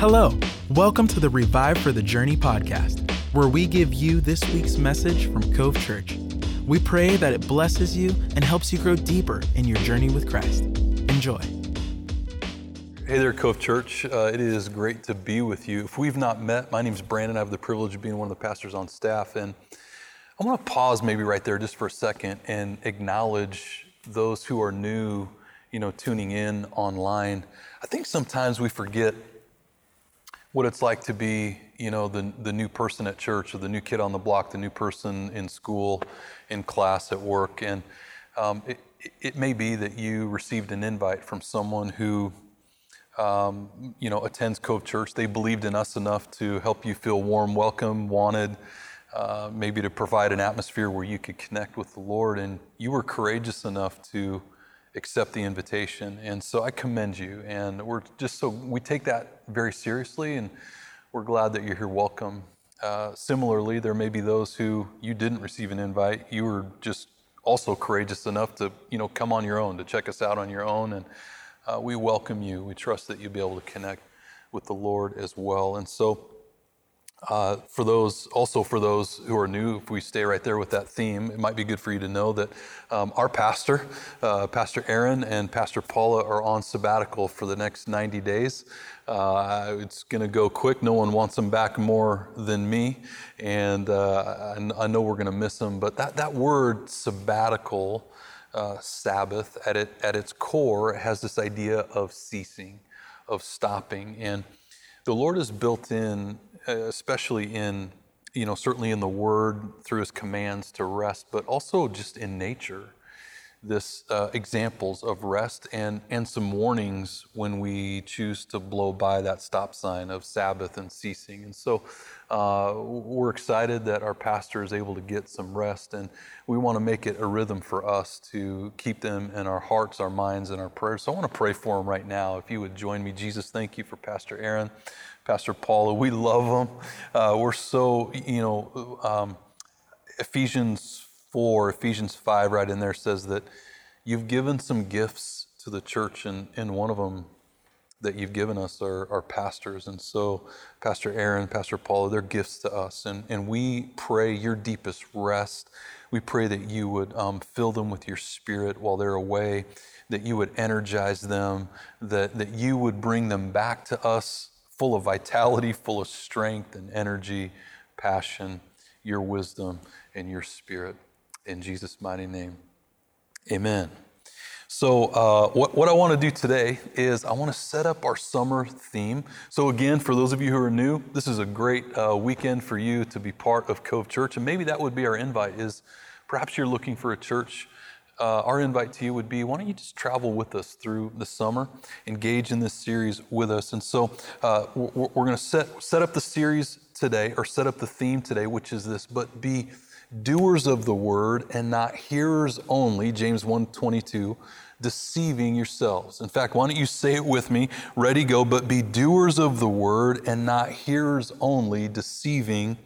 Hello, welcome to the Revive for the Journey podcast, where we give you this week's message from Cove Church. We pray that it blesses you and helps you grow deeper in your journey with Christ. Enjoy. Hey there, Cove Church. Uh, it is great to be with you. If we've not met, my name is Brandon. I have the privilege of being one of the pastors on staff. And I want to pause maybe right there just for a second and acknowledge those who are new, you know, tuning in online. I think sometimes we forget what it's like to be, you know, the, the new person at church or the new kid on the block, the new person in school, in class, at work. And um, it, it may be that you received an invite from someone who, um, you know, attends Cove Church. They believed in us enough to help you feel warm, welcome, wanted, uh, maybe to provide an atmosphere where you could connect with the Lord. And you were courageous enough to accept the invitation. And so I commend you. And we're just so, we take that very seriously and we're glad that you're here. Welcome. Uh, similarly, there may be those who you didn't receive an invite. You were just also courageous enough to, you know, come on your own, to check us out on your own. And uh, we welcome you. We trust that you'll be able to connect with the Lord as well. And so, uh, for those, also for those who are new, if we stay right there with that theme, it might be good for you to know that um, our pastor, uh, Pastor Aaron and Pastor Paula, are on sabbatical for the next 90 days. Uh, it's going to go quick. No one wants them back more than me, and uh, I, I, know we're going to miss them. But that that word sabbatical, uh, Sabbath, at it at its core has this idea of ceasing, of stopping, and the Lord has built in especially in, you know, certainly in the Word through His commands to rest, but also just in nature. This uh, examples of rest and and some warnings when we choose to blow by that stop sign of Sabbath and ceasing. And so, uh, we're excited that our pastor is able to get some rest, and we want to make it a rhythm for us to keep them in our hearts, our minds, and our prayers. So I want to pray for him right now. If you would join me, Jesus, thank you for Pastor Aaron. Pastor Paula. We love them. Uh, we're so, you know, um, Ephesians 4, Ephesians 5, right in there says that you've given some gifts to the church, and, and one of them that you've given us are, are pastors. And so, Pastor Aaron, Pastor Paula, they're gifts to us. And, and we pray your deepest rest. We pray that you would um, fill them with your spirit while they're away, that you would energize them, that, that you would bring them back to us full of vitality, full of strength and energy, passion, your wisdom, and your spirit. In Jesus' mighty name, amen. So, uh, what, what I want to do today is I want to set up our summer theme. So, again, for those of you who are new, this is a great uh, weekend for you to be part of Cove Church. And maybe that would be our invite is perhaps you're looking for a church uh, our invite to you would be why don't you just travel with us through the summer, engage in this series with us. And so uh, we're, we're going to set, set up the series today, or set up the theme today, which is this, but be doers of the word and not hearers only, James 1:22, deceiving yourselves. In fact, why don't you say it with me? Ready, go, but be doers of the word and not hearers only, deceiving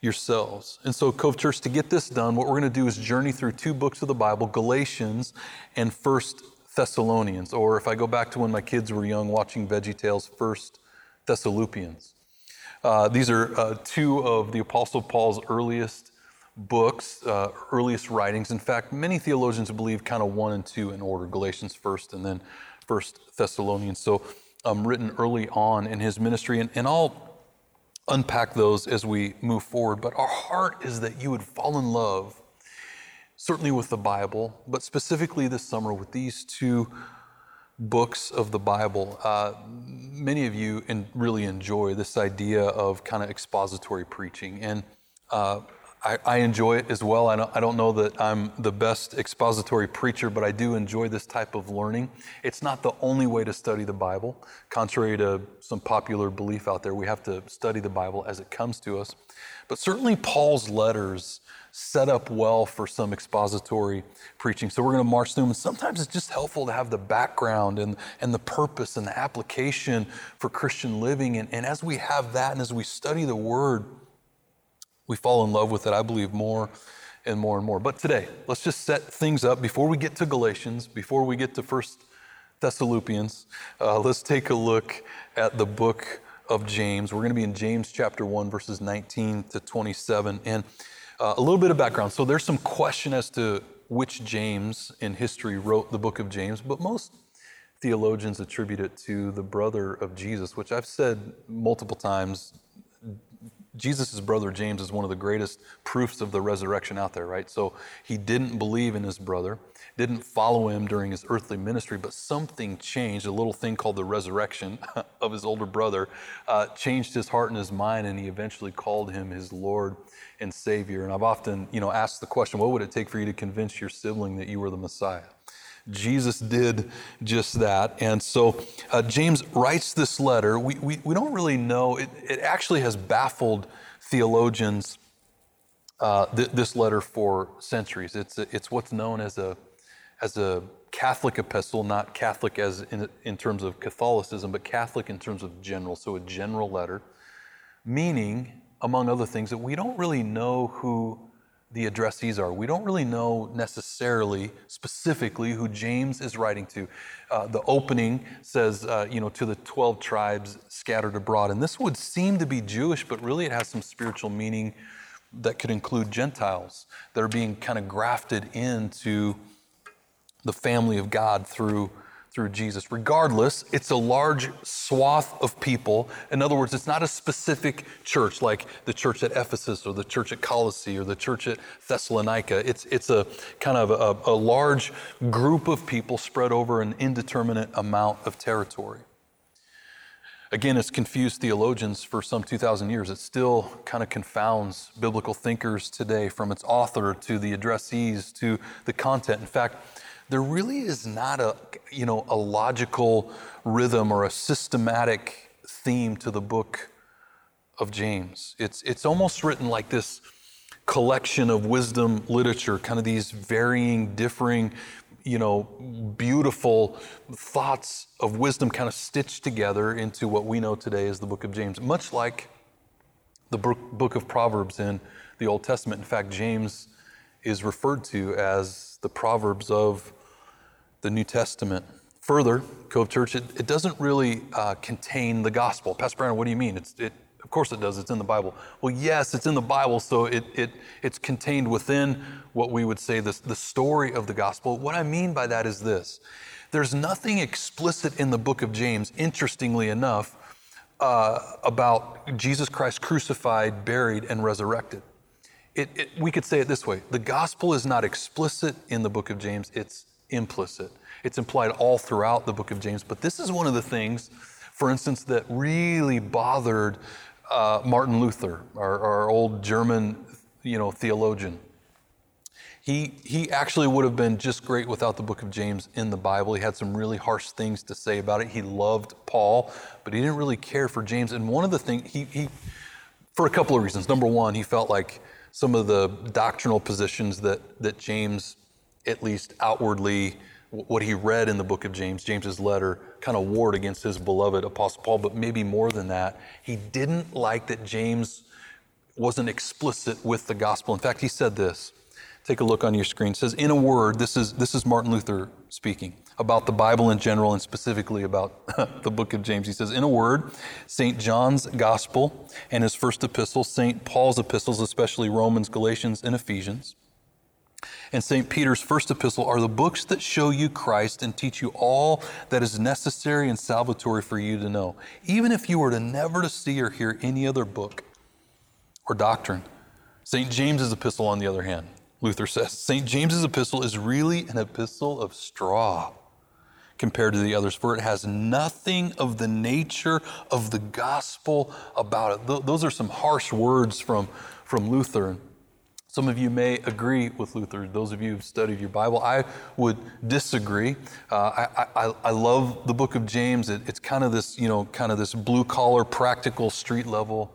yourselves. And so, Cove Church, to get this done, what we're going to do is journey through two books of the Bible, Galatians and First Thessalonians, or if I go back to when my kids were young watching Veggie Tales, First Thessalonians. Uh, these are uh, two of the Apostle Paul's earliest books, uh, earliest writings. In fact, many theologians believe kind of one and two in order Galatians first and then First Thessalonians. So, um, written early on in his ministry. And, and I'll unpack those as we move forward. But our heart is that you would fall in love, certainly with the Bible, but specifically this summer with these two books of the Bible. Uh, many of you in, really enjoy this idea of kind of expository preaching. And uh, I, I, enjoy it as well. I don't, I don't know that I'm the best expository preacher, but I do enjoy this type of learning. It's not the only way to study the Bible. Contrary to some popular belief out there, we have to study the Bible as it comes to us. But certainly, Paul's letters set up well for some expository preaching. So we're going to march through them. And sometimes it's just helpful to have the background and, and the purpose and the application for Christian living. And, and as we have that and as we study the Word, we fall in love with it, I believe, more and more and more. But today, let's just set things up before we get to Galatians, before we get to First Thessalonians. Uh, let's take a look at the book of James. We're going to be in James chapter 1, verses 19 to 27. And uh, a little bit of background. So there's some question as to which James in history wrote the book of James, but most theologians attribute it to the brother of Jesus, which I've said multiple times. Jesus' brother James is one of the greatest proofs of the resurrection out there, right? So he didn't believe in his brother didn't follow him during his earthly ministry, but something changed. A little thing called the resurrection of his older brother uh, changed his heart and his mind, and he eventually called him his Lord and Savior. And I've often, you know, asked the question, what would it take for you to convince your sibling that you were the Messiah? Jesus did just that. And so uh, James writes this letter. We, we, we don't really know, it, it actually has baffled theologians. Uh, th- this letter for centuries. It's, a, it's what's known as a as a Catholic epistle, not Catholic as in, in terms of Catholicism, but Catholic in terms of general, so a general letter, meaning, among other things, that we don't really know who the addressees are. We don't really know necessarily, specifically, who James is writing to. Uh, the opening says, uh, you know, to the 12 tribes scattered abroad. And this would seem to be Jewish, but really it has some spiritual meaning that could include Gentiles that are being kind of grafted into the family of God through, through Jesus. Regardless, it's a large swath of people. In other words, it's not a specific church like the church at Ephesus or the church at Colossae or the church at Thessalonica. It's, it's a kind of a, a large group of people spread over an indeterminate amount of territory. Again, it's confused theologians for some 2,000 years. It still kind of confounds biblical thinkers today, from its author to the addressees to the content. In fact, there really is not a, you know, a logical rhythm or a systematic theme to the book of James. It's, it's almost written like this collection of wisdom literature, kind of these varying, differing, you know, beautiful thoughts of wisdom kind of stitched together into what we know today as the book of James, much like the book of Proverbs in the Old Testament. In fact, James is referred to as the Proverbs of the New Testament. Further, Cove Church, it, it doesn't really uh, contain the gospel. Pastor Brandon, what do you mean? It's, it, of course it does, it's in the Bible. Well, yes, it's in the Bible, so it, it, it's contained within what we would say this, the story of the gospel. What I mean by that is this there's nothing explicit in the book of James, interestingly enough, uh, about Jesus Christ crucified, buried, and resurrected. It, it, we could say it this way the gospel is not explicit in the book of James, it's implicit. It's implied all throughout the book of James, but this is one of the things, for instance, that really bothered uh, Martin Luther, our, our old German you know, theologian. He, he actually would have been just great without the book of James in the Bible. He had some really harsh things to say about it. He loved Paul, but he didn't really care for James. And one of the things, he, he for a couple of reasons. Number one, he felt like some of the doctrinal positions that, that James at least outwardly, what he read in the book of James, James's letter, kind of warred against his beloved Apostle Paul, but maybe more than that, he didn't like that James wasn't explicit with the gospel. In fact, he said this. Take a look on your screen. It says, in a word, this is, this is Martin Luther speaking about the Bible in general and specifically about the book of James. He says, in a word, St. John's gospel and his first epistle, St. Paul's epistles, especially Romans, Galatians, and Ephesians, and St. Peter's first epistle are the books that show you Christ and teach you all that is necessary and salvatory for you to know. Even if you were to never to see or hear any other book or doctrine. St. James's epistle, on the other hand, Luther says, St. James's epistle is really an epistle of straw compared to the others, for it has nothing of the nature of the gospel about it. Th- those are some harsh words from, from Luther. Some of you may agree with Luther. Those of you who've studied your Bible, I would disagree. Uh, I, I, I, love the book of James. It, it's kind of this, you know, kind of this blue collar, practical, street level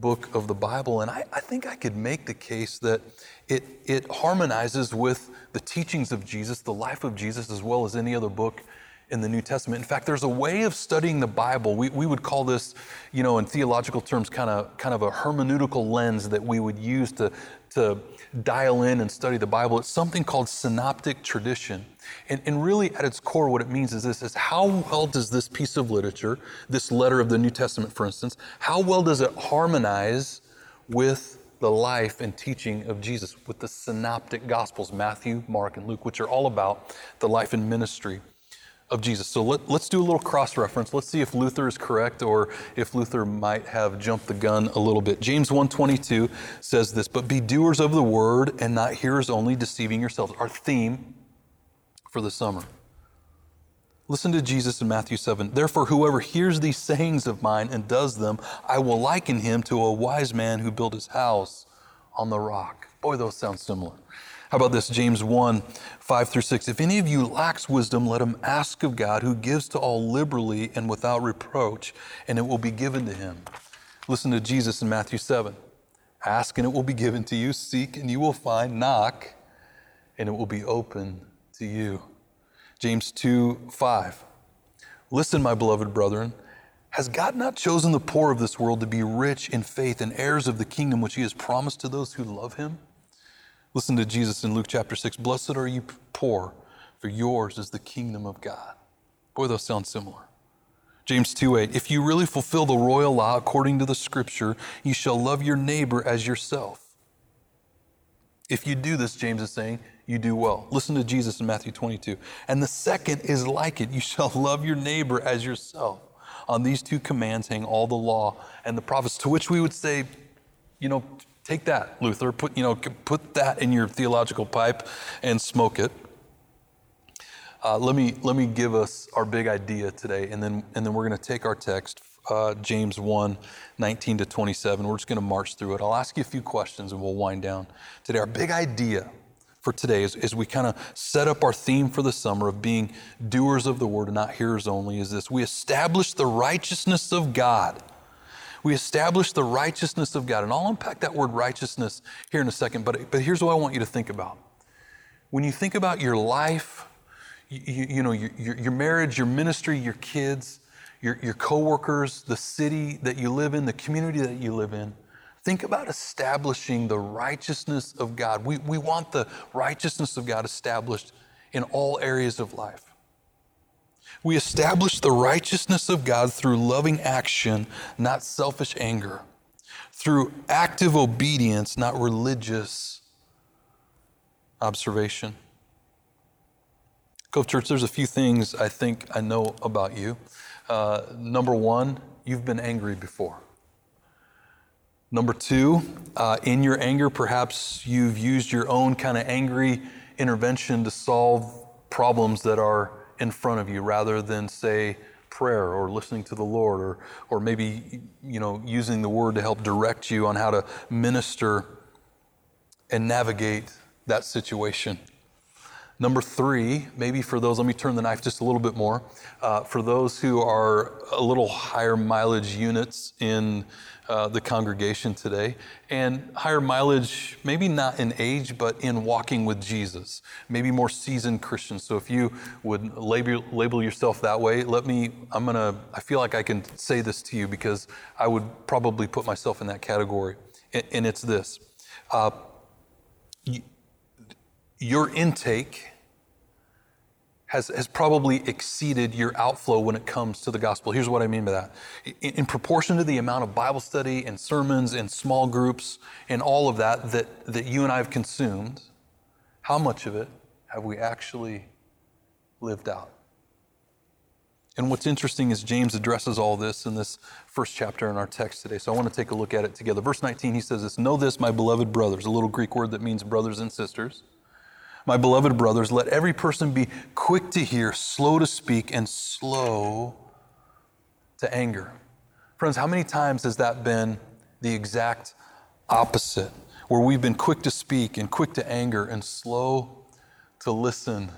book of the Bible. And I, I think I could make the case that it, it harmonizes with the teachings of Jesus, the life of Jesus, as well as any other book in the New Testament. In fact, there's a way of studying the Bible. We, we would call this, you know, in theological terms, kind of kind of a hermeneutical lens that we would use to, to dial in and study the Bible. It's something called synoptic tradition. And, and really, at its core, what it means is this is how well does this piece of literature, this letter of the New Testament, for instance, how well does it harmonize with the life and teaching of Jesus, with the synoptic gospels, Matthew, Mark, and Luke, which are all about the life and ministry of Jesus. So let, us do a little cross reference. Let's see if Luther is correct or if Luther might have jumped the gun a little bit. James 1:22 says this, "But be doers of the word and not hearers only, deceiving yourselves." Our theme for the summer. Listen to Jesus in Matthew 7. Therefore, whoever hears these sayings of mine and does them, I will liken him to a wise man who built his house on the rock. Boy, those sound similar. How about this? James 1 5 through 6. If any of you lacks wisdom, let him ask of God, who gives to all liberally and without reproach, and it will be given to him. Listen to Jesus in Matthew 7. Ask and it will be given to you. Seek and you will find. Knock and it will be open to you. James 2 5. Listen, my beloved brethren. Has God not chosen the poor of this world to be rich in faith and heirs of the kingdom which he has promised to those who love him? Listen to Jesus in Luke chapter 6 Blessed are you poor, for yours is the kingdom of God. Boy, those sound similar. James 2 8, if you really fulfill the royal law according to the scripture, you shall love your neighbor as yourself. If you do this, James is saying, you do well. Listen to Jesus in Matthew 22. And the second is like it you shall love your neighbor as yourself. On these two commands hang all the law and the prophets, to which we would say, you know, Take that, Luther. Put, you know, put that in your theological pipe and smoke it. Uh, let, me, let me give us our big idea today, and then, and then we're going to take our text, uh, James 1 19 to 27. We're just going to march through it. I'll ask you a few questions and we'll wind down today. Our big idea for today is, as we kind of set up our theme for the summer of being doers of the word and not hearers only is this we establish the righteousness of God we establish the righteousness of God. And I'll unpack that word righteousness here in a second, but, but here's what I want you to think about. When you think about your life, you, you know, your, your, your, marriage, your ministry, your kids, your, your coworkers, the city that you live in, the community that you live in, think about establishing the righteousness of God. We, we want the righteousness of God established in all areas of life. We establish the righteousness of God through loving action, not selfish anger, through active obedience, not religious observation. Cove Church, there's a few things I think I know about you. Uh, number one, you've been angry before. Number two, uh, in your anger, perhaps you've used your own kind of angry intervention to solve problems that are in front of you rather than say prayer or listening to the Lord or, or maybe you know using the word to help direct you on how to minister and navigate that situation. Number three, maybe for those, let me turn the knife just a little bit more. Uh, for those who are a little higher mileage units in uh, the congregation today, and higher mileage, maybe not in age, but in walking with Jesus, maybe more seasoned Christians. So if you would label, label yourself that way, let me, I'm gonna, I feel like I can say this to you because I would probably put myself in that category. And, and it's this uh, your intake has, has probably exceeded your outflow when it comes to the gospel. Here's what I mean by that. In, in, proportion to the amount of Bible study and sermons and small groups and all of that, that that you and I have consumed, how much of it have we actually lived out? And what's interesting is James addresses all this in this first chapter in our text today. So I want to take a look at it together. Verse 19, he says this Know this, my beloved brothers, a little Greek word that means brothers and sisters my beloved brothers, let every person be quick to hear, slow to speak, and slow to anger. Friends, how many times has that been the exact opposite? Where we've been quick to speak and quick to anger and slow to listen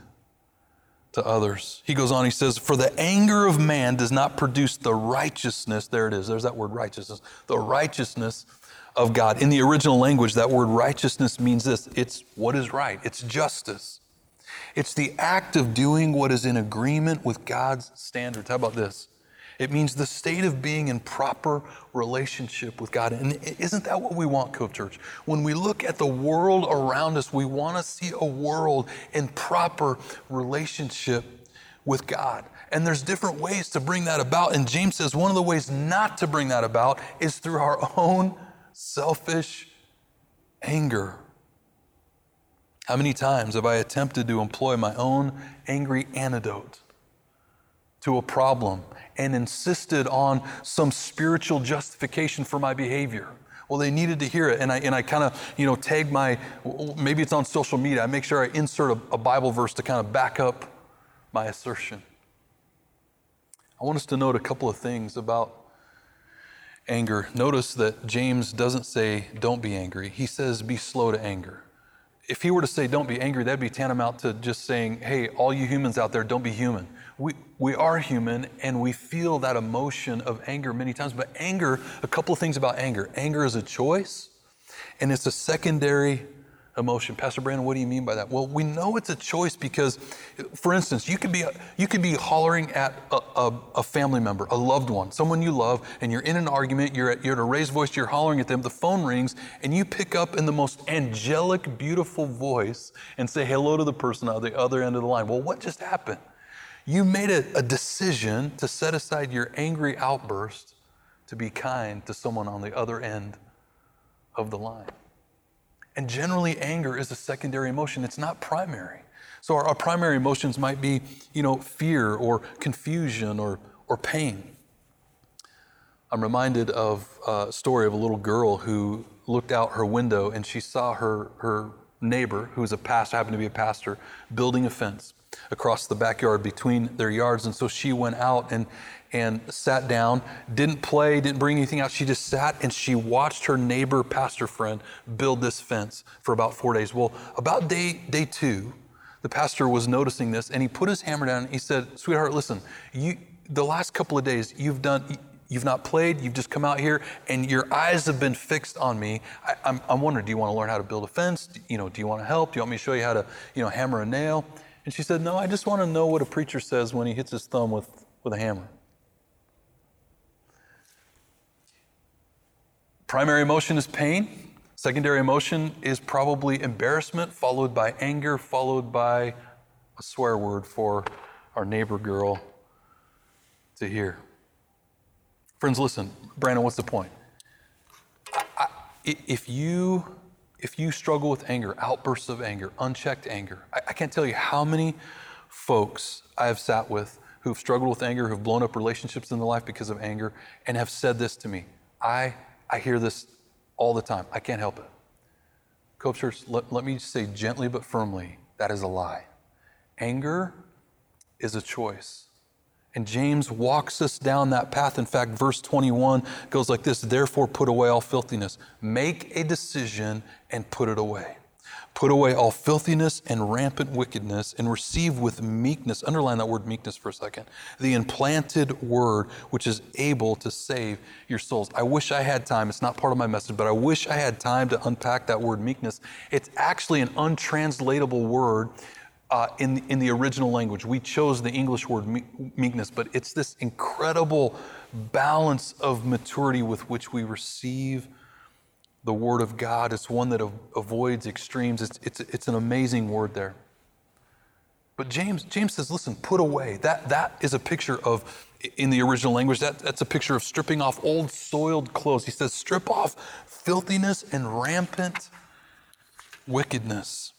to others. He goes on, he says, For the anger of man does not produce the righteousness, there it is, there's that word righteousness, the righteousness of God. In the original language, that word righteousness means this it's what is right, it's justice. It's the act of doing what is in agreement with God's standards. How about this? It means the state of being in proper relationship with God. And isn't that what we want, Cove Church? When we look at the world around us, we want to see a world in proper relationship with God. And there's different ways to bring that about. And James says one of the ways not to bring that about is through our own selfish anger. How many times have I attempted to employ my own angry antidote to a problem and insisted on some spiritual justification for my behavior. Well, they needed to hear it. And I, and I kind of, you know, tag my, maybe it's on social media. I make sure I insert a, a Bible verse to kind of back up my assertion. I want us to note a couple of things about anger. Notice that James doesn't say, don't be angry. He says, be slow to anger. If he were to say, don't be angry, that'd be tantamount to just saying, hey, all you humans out there, don't be human we, we are human and we feel that emotion of anger many times. But anger, a couple of things about anger anger is a choice and it's a secondary emotion. Pastor Brandon, what do you mean by that? Well, we know it's a choice because, for instance, you could be, you could be hollering at a, a, a family member, a loved one, someone you love, and you're in an argument, you're at, you're at a raised voice, you're hollering at them, the phone rings, and you pick up in the most angelic, beautiful voice and say hello to the person on the other end of the line. Well, what just happened? You made a, a decision to set aside your angry outburst to be kind to someone on the other end of the line. And generally, anger is a secondary emotion, it's not primary. So, our, our primary emotions might be, you know, fear or confusion or, or pain. I'm reminded of a story of a little girl who looked out her window and she saw her, her neighbor, who was a pastor, happened to be a pastor, building a fence across the backyard between their yards. And so she went out and, and sat down, didn't play, didn't bring anything out. She just sat and she watched her neighbor pastor friend build this fence for about four days. Well, about day, day two, the pastor was noticing this and he put his hammer down and he said, Sweetheart, listen, you, the last couple of days you've done, You've not played, you've just come out here, and your eyes have been fixed on me. I, am wondering, do you want to learn how to build a fence? You know, do you want to help? Do you want me to show you how to, you know, hammer a nail? And she said, No, I just want to know what a preacher says when he hits his thumb with, with a hammer. Primary emotion is pain. Secondary emotion is probably embarrassment, followed by anger, followed by a swear word for our neighbor girl to hear. Friends, listen. Brandon, what's the point? I, I, if you if you struggle with anger, outbursts of anger, unchecked anger, I, I can't tell you how many folks I have sat with who've struggled with anger, who've blown up relationships in their life because of anger, and have said this to me. I, I hear this all the time. I can't help it. Cove Church, let, let me say gently but firmly that is a lie. Anger is a choice. And James walks us down that path. In fact, verse 21 goes like this Therefore, put away all filthiness. Make a decision and put it away. Put away all filthiness and rampant wickedness and receive with meekness, underline that word meekness for a second, the implanted word which is able to save your souls. I wish I had time. It's not part of my message, but I wish I had time to unpack that word meekness. It's actually an untranslatable word uh, in, in the original language. We chose the English word meekness, but it's this incredible balance of maturity with which we receive the Word of God. It's one that avoids extremes. It's, it's, it's an amazing word there. But James, James says, listen, put away. That, that is a picture of, in the original language, that, that's a picture of stripping off old soiled clothes. He says, strip off filthiness and rampant wickedness.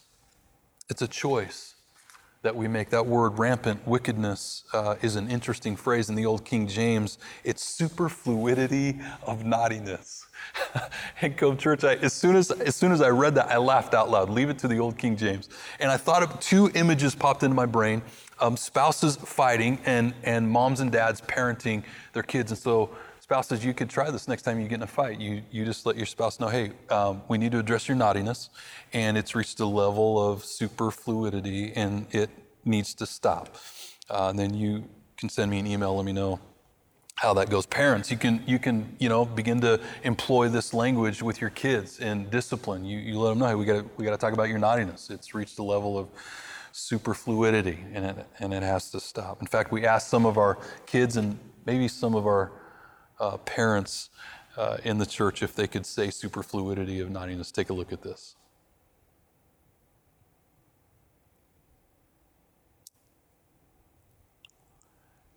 It's a choice that we make. That word rampant wickedness uh, is an interesting phrase in the Old King James. It's superfluity of naughtiness. and Cove Church, I, as, soon as, as soon as I read that, I laughed out loud. Leave it to the Old King James. And I thought of two images popped into my brain um, spouses fighting and, and moms and dads parenting their kids. And so spouses, you could try this next time you get in a fight. You, you just let your spouse know, hey, um, we need to address your naughtiness, and it's reached a level of superfluity, and it needs to stop. Uh, and then you can send me an email, let me know how that goes. Parents, you can you can you know begin to employ this language with your kids in discipline. You, you let them know, hey, we got we got to talk about your naughtiness. It's reached a level of superfluity, and it, and it has to stop. In fact, we asked some of our kids and maybe some of our uh, parents uh, in the church if they could say superfluity of naughtiness. Take a look at this.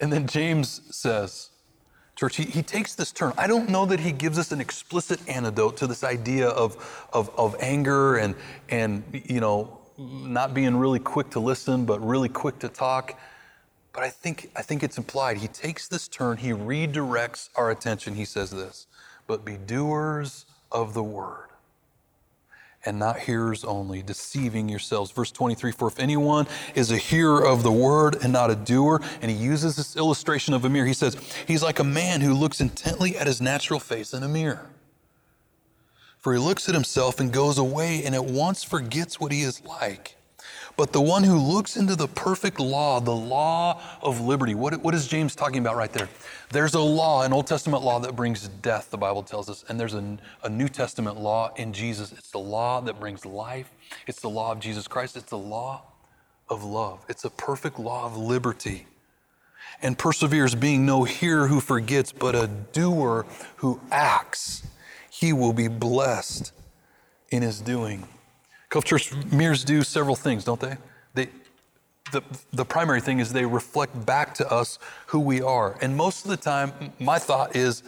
And then James says, Church, he, he takes this turn. I don't know that he gives us an explicit antidote to this idea of, of, of anger and, and, you know, not being really quick to listen, but really quick to talk. But I think, I think it's implied. He takes this turn, he redirects our attention. He says this, but be doers of the word and not hearers only, deceiving yourselves. Verse 23 For if anyone is a hearer of the word and not a doer, and he uses this illustration of a mirror, he says, He's like a man who looks intently at his natural face in a mirror. For he looks at himself and goes away and at once forgets what he is like. But the one who looks into the perfect law, the law of liberty, what, what is James talking about right there? There's a law, an Old Testament law that brings death, the Bible tells us, and there's a, a New Testament law in Jesus. It's the law that brings life, it's the law of Jesus Christ, it's the law of love. It's a perfect law of liberty. And perseveres, being no hearer who forgets, but a doer who acts. He will be blessed in his doing. Church mirrors do several things, don't they? They, the, the primary thing is they reflect back to us who we are. And most of the time, my thought is,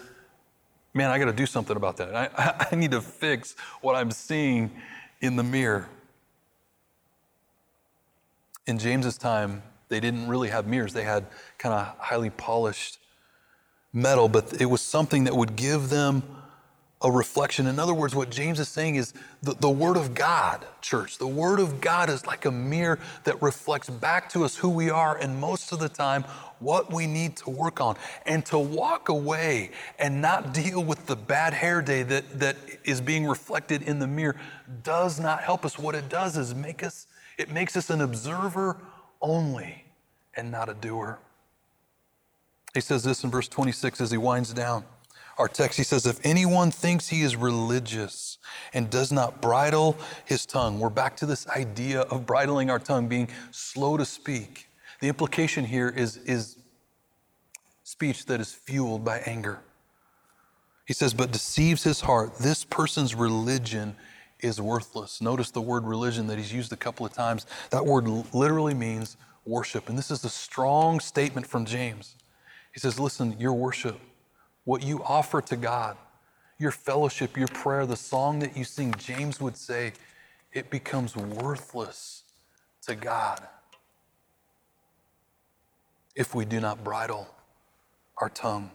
man, I got to do something about that. I, I need to fix what I'm seeing in the mirror. In James's time, they didn't really have mirrors. They had kind of highly polished metal, but it was something that would give them a reflection. In other words, what James is saying is the, the Word of God, church, the Word of God is like a mirror that reflects back to us who we are and most of the time what we need to work on. And to walk away and not deal with the bad hair day that, that is being reflected in the mirror does not help us. What it does is make us, it makes us an observer only and not a doer. He says this in verse 26 as he winds down our text, he says, If anyone thinks he is religious and does not bridle his tongue, we're back to this idea of bridling our tongue, being slow to speak. The implication here is, is speech that is fueled by anger. He says, but deceives his heart. This person's religion is worthless. Notice the word religion that he's used a couple of times. That word literally means worship. And this is a strong statement from James. He says, listen, your worship what you offer to God, your fellowship, your prayer, the song that you sing, James would say, it becomes worthless to God if we do not bridle our tongue.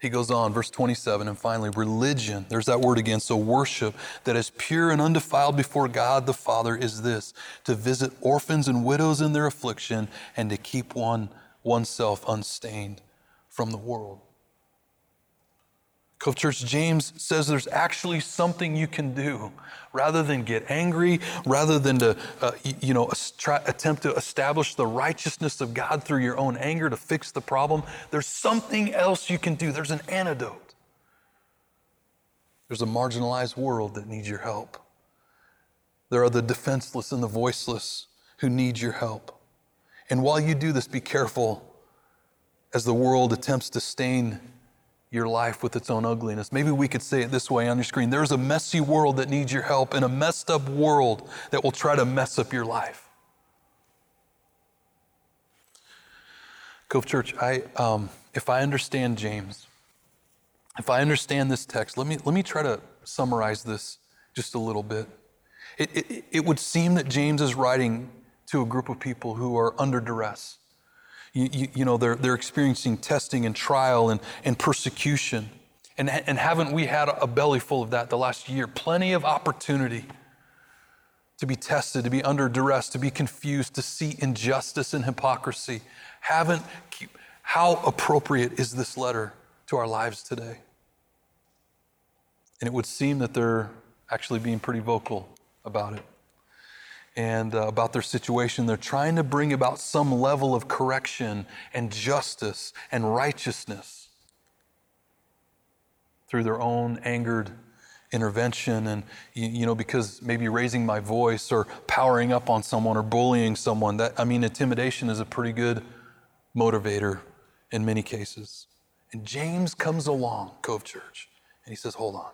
He goes on, verse 27, and finally, religion, there's that word again. So, worship that is pure and undefiled before God the Father is this to visit orphans and widows in their affliction and to keep one oneself unstained from the world. Cove Church, James says there's actually something you can do rather than get angry, rather than to, uh, you know, try, attempt to establish the righteousness of God through your own anger to fix the problem. There's something else you can do. There's an antidote. There's a marginalized world that needs your help. There are the defenseless and the voiceless who need your help. And while you do this, be careful as the world attempts to stain your life with its own ugliness. Maybe we could say it this way on your screen there's a messy world that needs your help, and a messed up world that will try to mess up your life. Cove Church, I, um, if I understand James, if I understand this text, let me, let me try to summarize this just a little bit. It, it, it would seem that James is writing to a group of people who are under duress you, you, you, know, they're, they're experiencing testing and trial and, and persecution. And, and haven't we had a belly full of that the last year? Plenty of opportunity to be tested, to be under duress, to be confused, to see injustice and hypocrisy. Haven't, how appropriate is this letter to our lives today? And it would seem that they're actually being pretty vocal about it and uh, about their situation. They're trying to bring about some level of correction and justice and righteousness through their own angered intervention. And you, know because maybe raising my voice or powering up on someone or bullying someone that i mean intimidation is a pretty good motivator in many cases. And james comes along cove church and he says hold on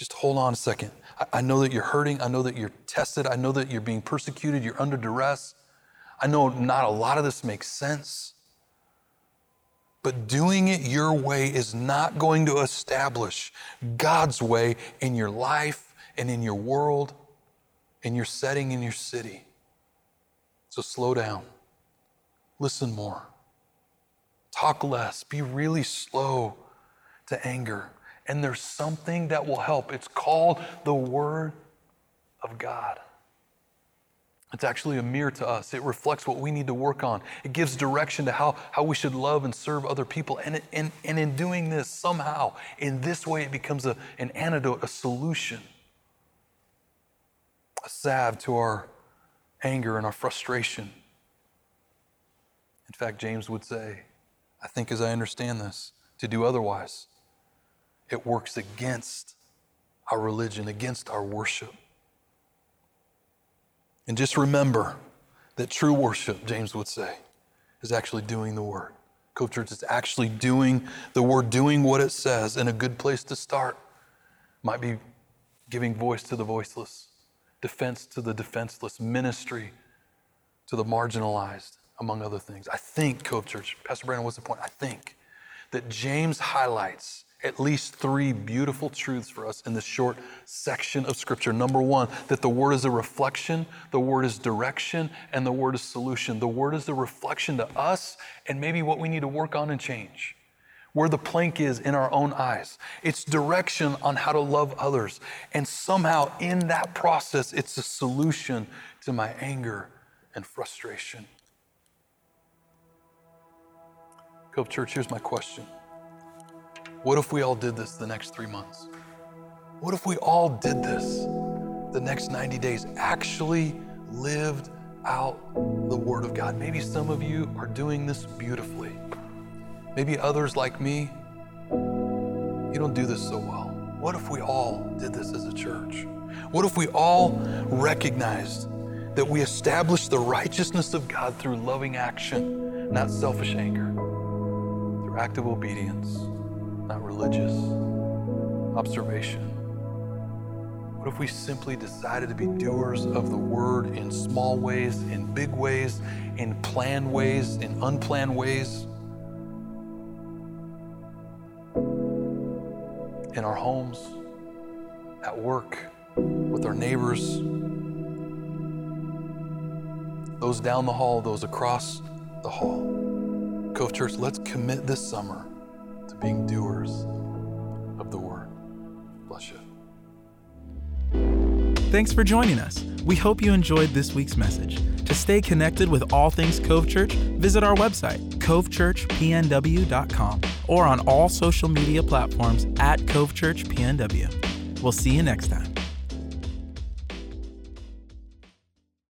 just hold on a second I, I know that you're hurting i know that you're tested i know that you're being persecuted you're under duress i know not a lot of this makes sense but doing it your way is not going to establish God's way in your life and in your world, in your setting, in your city. So slow down. Listen more. Talk less. Be really slow to anger. And there's something that will help. It's called the Word of God. It's actually a mirror to us. It reflects what we need to work on. It gives direction to how, how we should love and serve other people. And, and, and in doing this, somehow, in this way, it becomes a, an antidote, a solution, a salve to our anger and our frustration. In fact, James would say, I think as I understand this, to do otherwise, it works against our religion, against our worship. And just remember that true worship, James would say, is actually doing the word. Cove Church is actually doing the word, doing what it says. And a good place to start might be giving voice to the voiceless, defense to the defenseless, ministry to the marginalized, among other things. I think, Cove Church, Pastor Brandon, what's the point? I think that James highlights at least three beautiful truths for us in this short section of Scripture. Number one, that the Word is a reflection, the Word is direction, and the Word is solution. The Word is a reflection to us and maybe what we need to work on and change. Where the plank is in our own eyes. It's direction on how to love others. And somehow in that process, it's a solution to my anger and frustration. Cove Church, here's my question. What if we all did this the next three months? What if we all did this the next 90 days? Actually lived out the Word of God. Maybe some of you are doing this beautifully. Maybe others like me, you don't do this so well. What if we all did this as a church? What if we all recognized that we established the righteousness of God through loving action, not selfish anger, through active obedience? Religious observation? What if we simply decided to be doers of the word in small ways, in big ways, in planned ways, in unplanned ways? In our homes, at work, with our neighbors, those down the hall, those across the hall. Cove Church, let's commit this summer being doers of the word. Bless you. Thanks for joining us. We hope you enjoyed this week's message. To stay connected with all things Cove Church, visit our website, covechurchpnw.com, or on all social media platforms at Cove Church PNW. We'll see you next time.